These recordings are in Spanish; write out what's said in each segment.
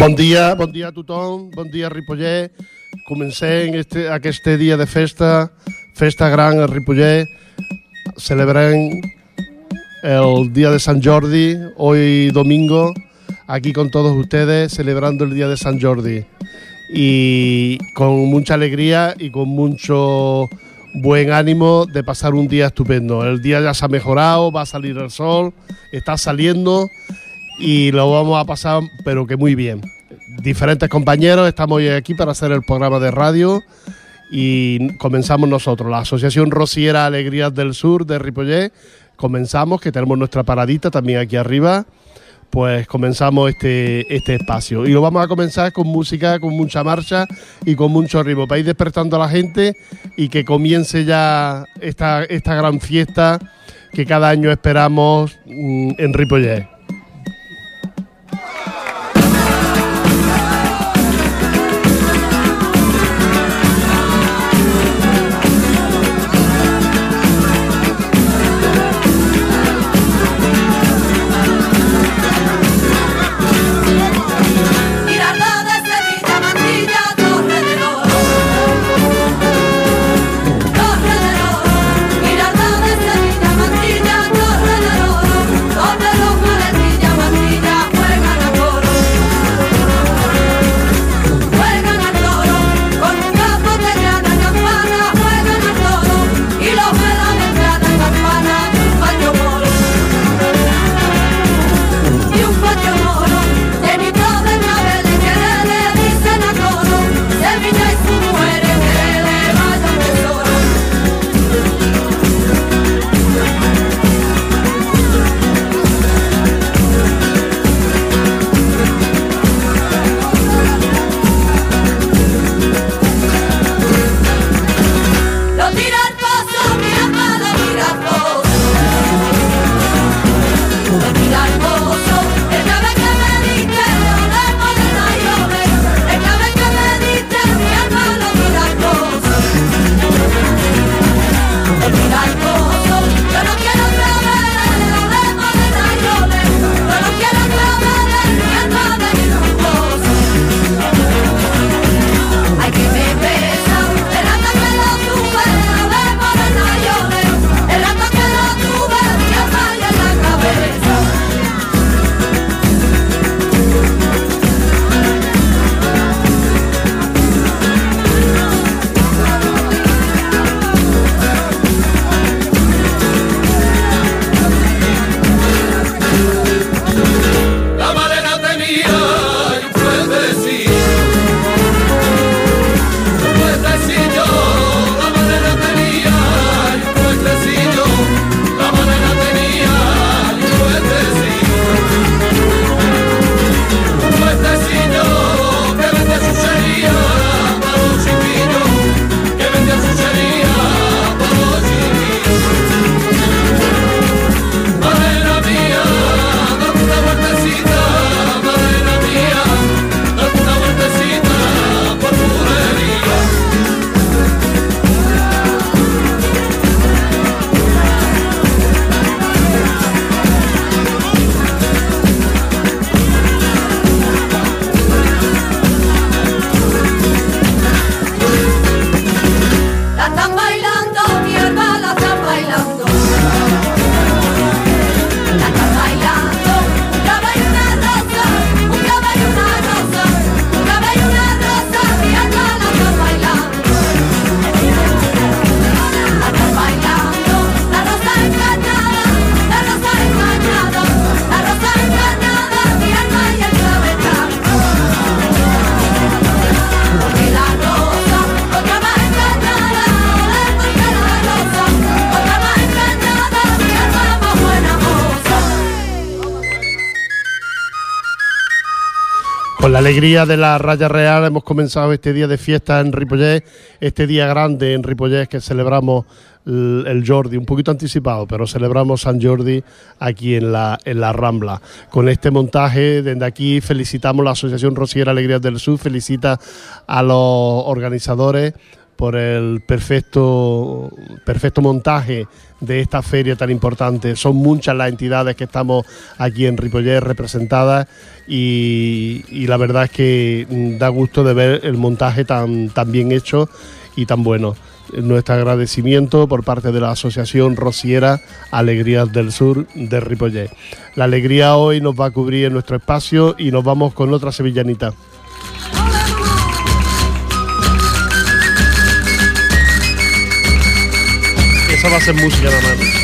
Bon dia, bon dia a tothom, bon dia Ripollet. Comencem este, aquest dia de festa, festa gran a Ripollet. Celebrem el día de San Jordi, hoy domingo, aquí con todos ustedes, celebrando el día de San Jordi. Y con mucha alegría y con mucho buen ánimo de pasar un día estupendo. El día ya se ha mejorado, va a salir el sol, está saliendo y lo vamos a pasar, pero que muy bien. Diferentes compañeros estamos hoy aquí para hacer el programa de radio y comenzamos nosotros, la Asociación Rociera Alegrías del Sur de Ripollet. Comenzamos, que tenemos nuestra paradita también aquí arriba. Pues comenzamos este, este espacio. Y lo vamos a comenzar con música, con mucha marcha y con mucho ritmo, para ir despertando a la gente y que comience ya esta, esta gran fiesta que cada año esperamos mm, en Ripollet. Alegría de la Raya Real hemos comenzado este día de fiesta en Ripollet, este día grande en Ripollet que celebramos el, Jordi, un poquito anticipado, pero celebramos San Jordi aquí en la, en la Rambla. Con este montaje, desde aquí felicitamos la Asociación Rociera Alegrías del Sur, felicita a los organizadores por el perfecto, perfecto montaje de esta feria tan importante. Son muchas las entidades que estamos aquí en Ripollet representadas y, la verdad es que mm, da gusto de ver el montaje tan, tan bien hecho y tan bueno. Nuestro agradecimiento por parte de la Asociación Rociera Alegrías del Sur de Ripollet. La alegría hoy nos va a cubrir en nuestro espacio y nos vamos con otra sevillanita. Esa va a ser música nada más.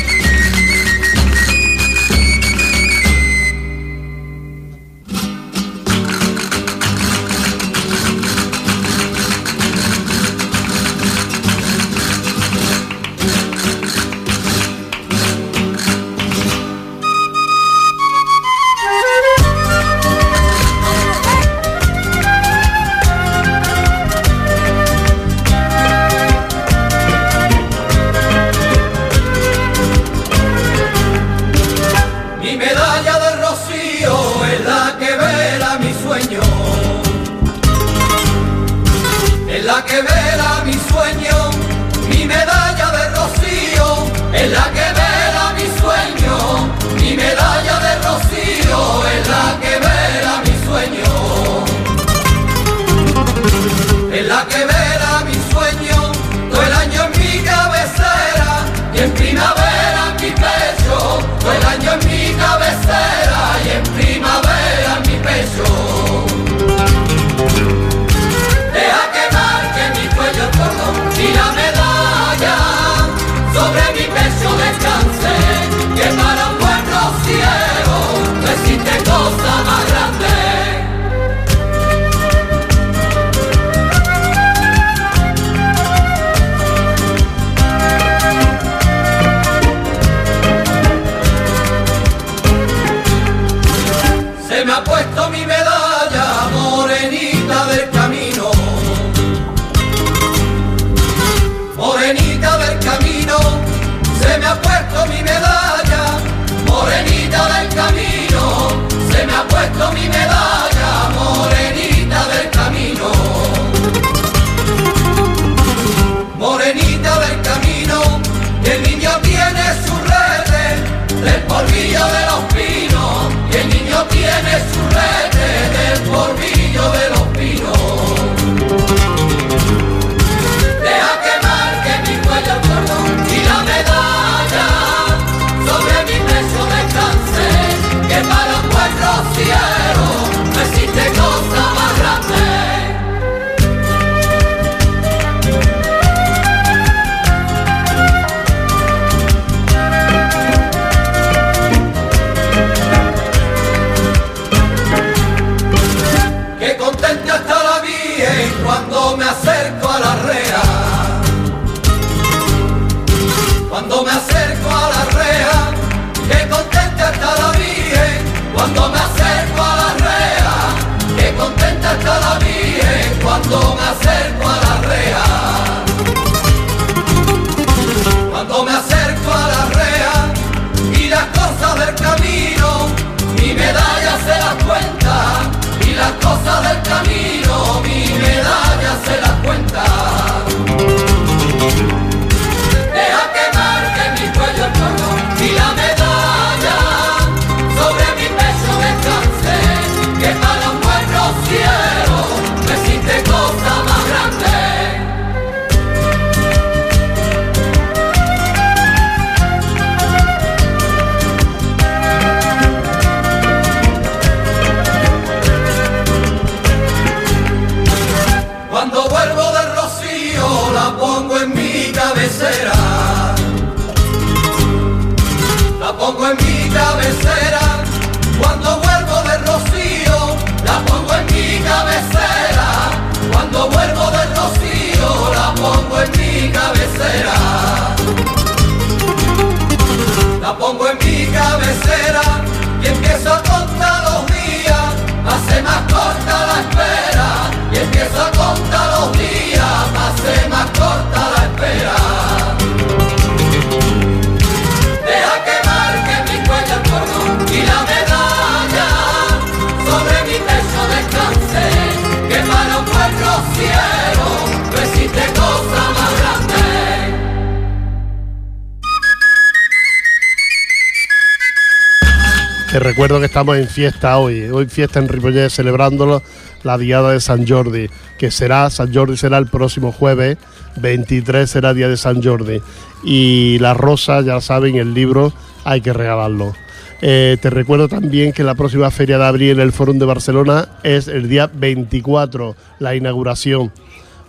Te recuerdo que estamos en fiesta hoy, hoy fiesta en Ripollet celebrando la Diada de San Jordi, que será, San Jordi será el próximo jueves, 23 será Día de San Jordi. Y la rosa, ya saben, el libro hay que regalarlo. Eh, te recuerdo también que la próxima feria de abril en el Fórum de Barcelona es el día 24, la inauguración.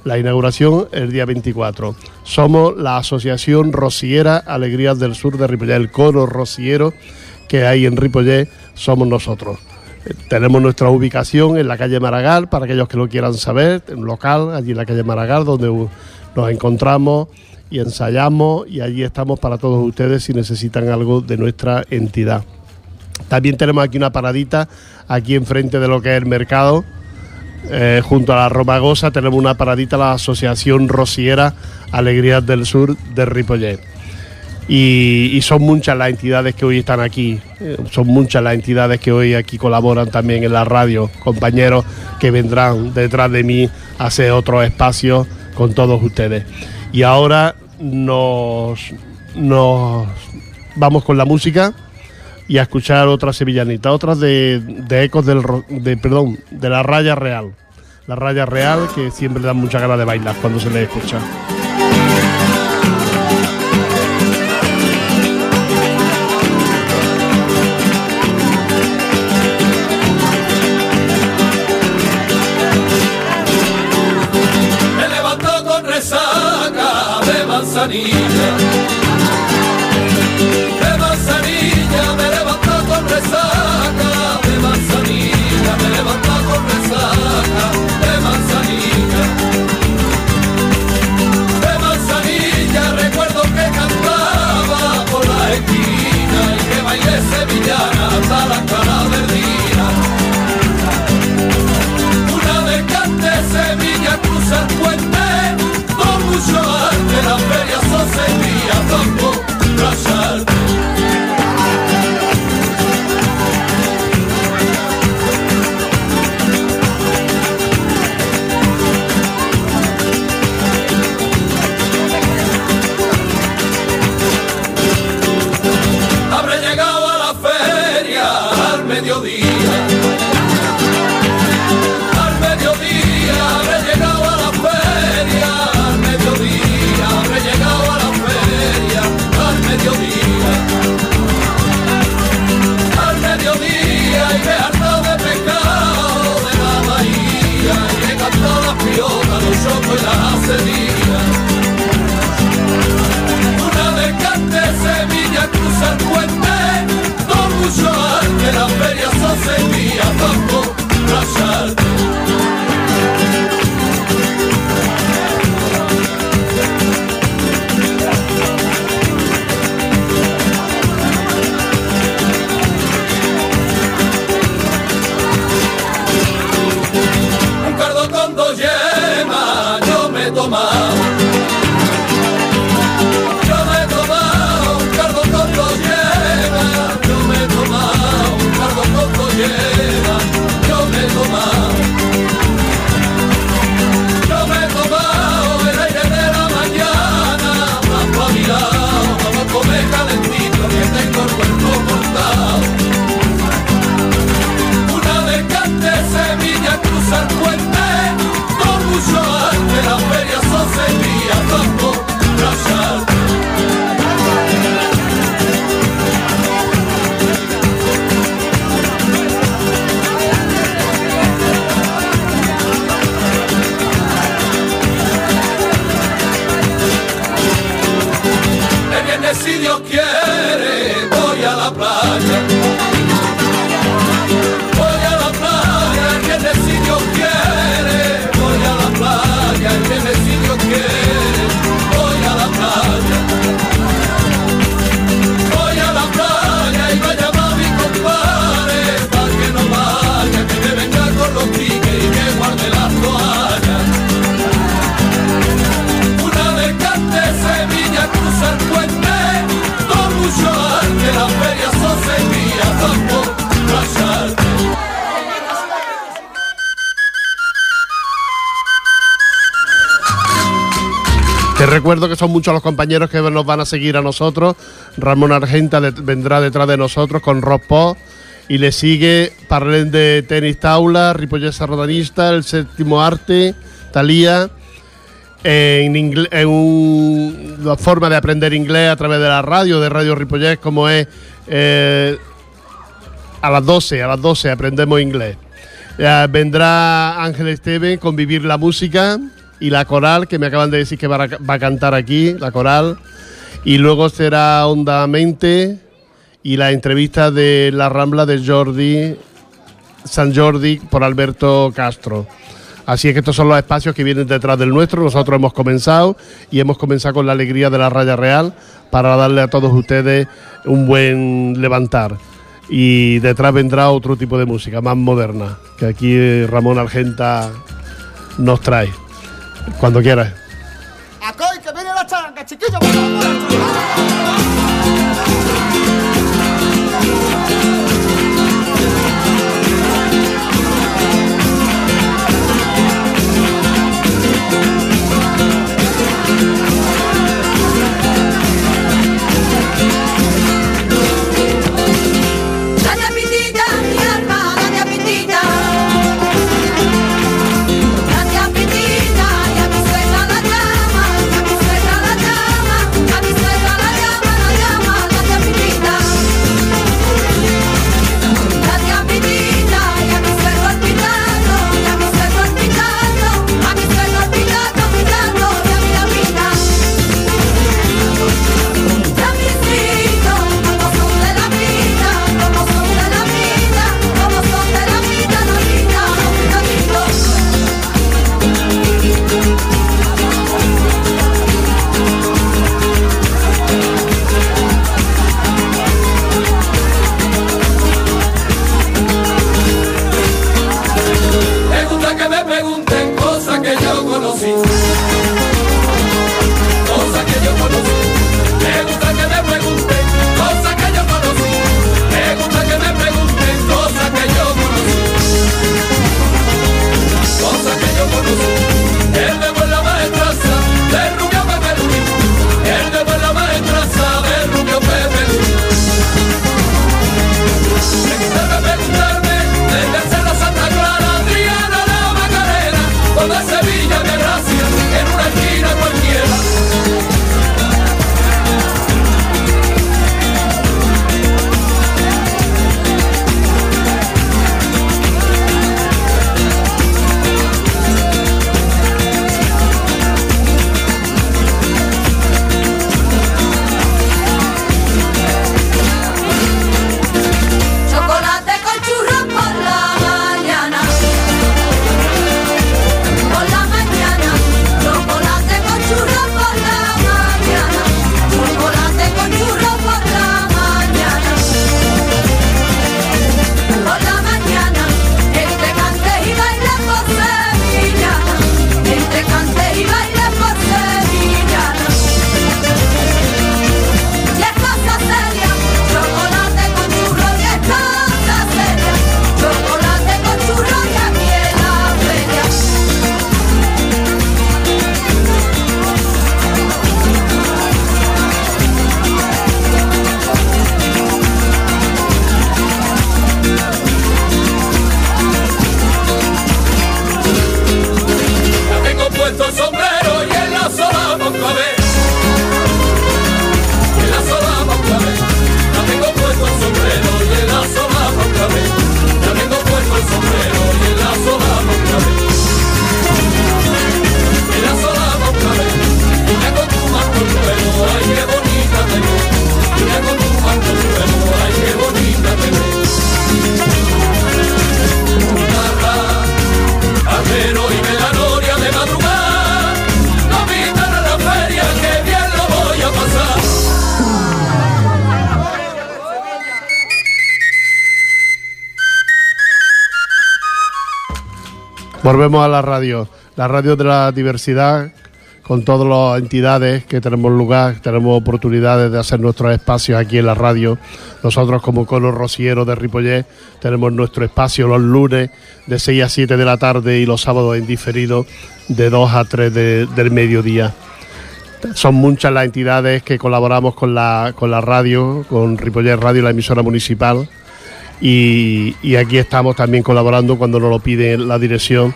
La inauguración el día 24. Somos la Asociación Rociera Alegrías del Sur de Ripollet, el coro rociero que hay en Ripollet, somos nosotros. Tenemos nuestra ubicación en la calle Maragall, para aquellos que lo quieran saber, en local, allí en la calle Maragall, donde nos encontramos y ensayamos y allí estamos para todos ustedes si necesitan algo de nuestra entidad. También tenemos aquí una paradita, aquí enfrente de lo que es el mercado, eh, junto a la Romagosa, tenemos una paradita, la Asociación Rociera Alegrías del Sur de Ripollet. Y, son muchas las entidades que hoy están aquí, eh, son muchas las entidades que hoy aquí colaboran también en la radio, compañeros que vendrán detrás de mí a hacer otros espacios con todos ustedes. Y ahora nos, nos vamos con la música y a escuchar otras sevillanitas, otras de, ecos del, de, perdón, de la raya real. La raya real que siempre dan mucha ganas de bailar cuando se les escucha. De recuerdo que son muchos los compañeros que nos van a seguir a nosotros. Ramón Argenta vendrá detrás de nosotros con Rob y le sigue Parlen de Tenis Taula, Ripollesa Rodanista, El Séptimo Arte, Talía, en, ingle- en un- forma de aprender inglés a través de la radio, de Radio Ripollés, como es eh, a las 12, a las 12 aprendemos inglés. Vendrá Ángel Esteve con Vivir la Música y la coral, que me acaban de decir que va a, cantar aquí, la coral. Y luego será Hondamente y la entrevista de La Rambla de Jordi, San Jordi por Alberto Castro. Así es que estos son los espacios que vienen detrás del nuestro. Nosotros hemos comenzado y hemos comenzado con la alegría de la raya real para darle a todos ustedes un buen levantar. Y detrás vendrá otro tipo de música, más moderna, que aquí eh, Ramón Argenta nos trae. Cuando quieras. ¡Acoy, que viene la charanga, chiquillo! Volvemos a la radio, la radio de la diversidad, con todas las entidades que tenemos lugar, tenemos oportunidades de hacer nuestros espacios aquí en la radio. Nosotros como Colo Rociero de Ripollet tenemos nuestro espacio los lunes de 6 a 7 de la tarde y los sábados en diferido de 2 a 3 de- del mediodía. Son muchas las entidades que colaboramos con la, con la radio, con Ripollet Radio, la emisora municipal, y, aquí estamos también colaborando cuando nos lo pide la dirección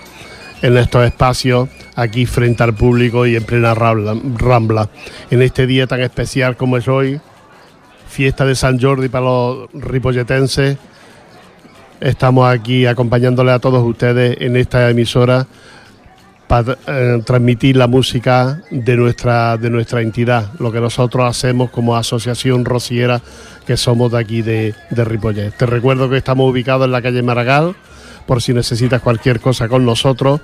en estos espacios aquí frente al público y en plena rambla, rambla. En este día tan especial como es hoy, fiesta de San Jordi para los ripolletenses, estamos aquí acompañándole a todos ustedes en esta emisora para eh, transmitir la música de nuestra, de nuestra entidad, lo que nosotros hacemos como asociación rociera que somos de aquí de, de. Te recuerdo que estamos ubicados en la calle Maragall, por si necesitas cualquier cosa con nosotros,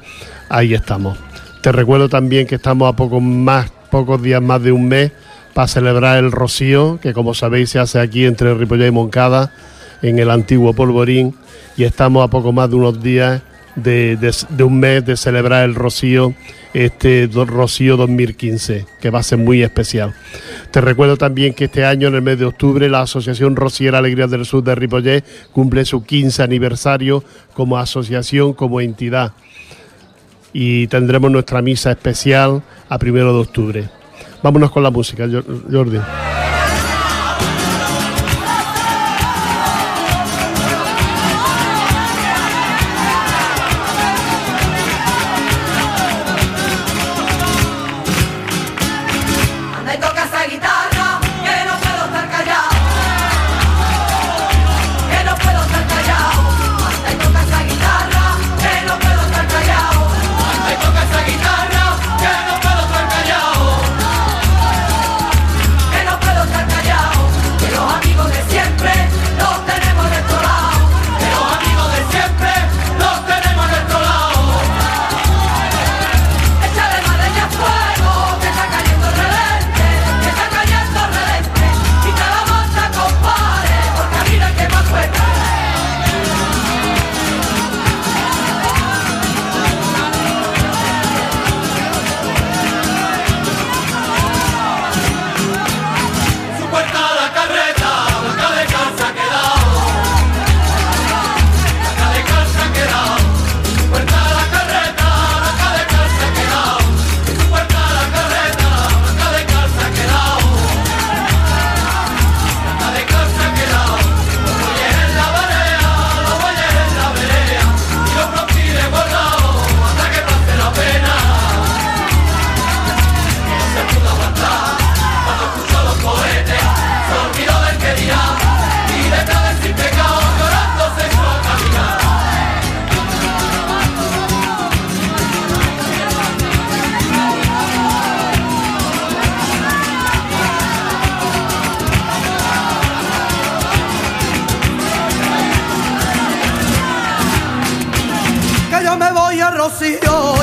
ahí estamos. Te recuerdo también que estamos a poco más, pocos días más de un mes para celebrar el Rocío, que como sabéis se hace aquí entre Ripollet y Moncada, en el antiguo Polvorín, y estamos a poco más de unos días de, de- un mes de celebrar el Rocío, este Rocío 2015, que va a ser muy especial. Te recuerdo también que este año, en el mes de octubre, la Asociación Rociera Alegrías del Sur de Ripollet cumple su 15 aniversario como asociación, como entidad. Y tendremos nuestra misa especial a primero de octubre. Vámonos con la música, Jor- Jordi.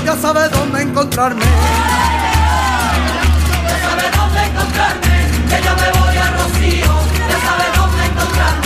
Ya sabe dónde encontrarme. Ya sabe dónde encontrarme, que yo me voy a Rocío, ya sabe dónde encontrarme.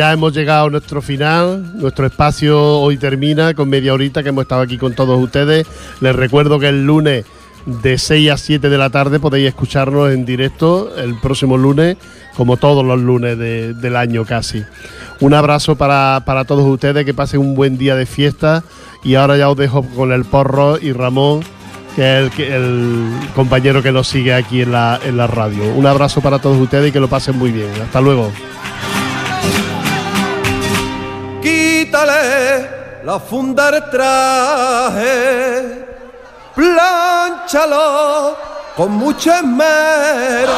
Ya hemos llegado a nuestro final. Nuestro espacio hoy termina con media horita que hemos estado aquí con todos ustedes. Les recuerdo que el lunes de 6 a 7 de la tarde podéis escucharnos en directo el próximo lunes, como todos los lunes de- del año casi. Un abrazo para, para todos ustedes, que pasen un buen día de fiesta Y ahora ya os dejo con el porro y Ramón, que es el, el compañero que nos sigue aquí en la, en la radio. Un abrazo para todos ustedes y que lo pasen muy bien. Hasta luego. La funda del traje, plánchalo con mucho esmero.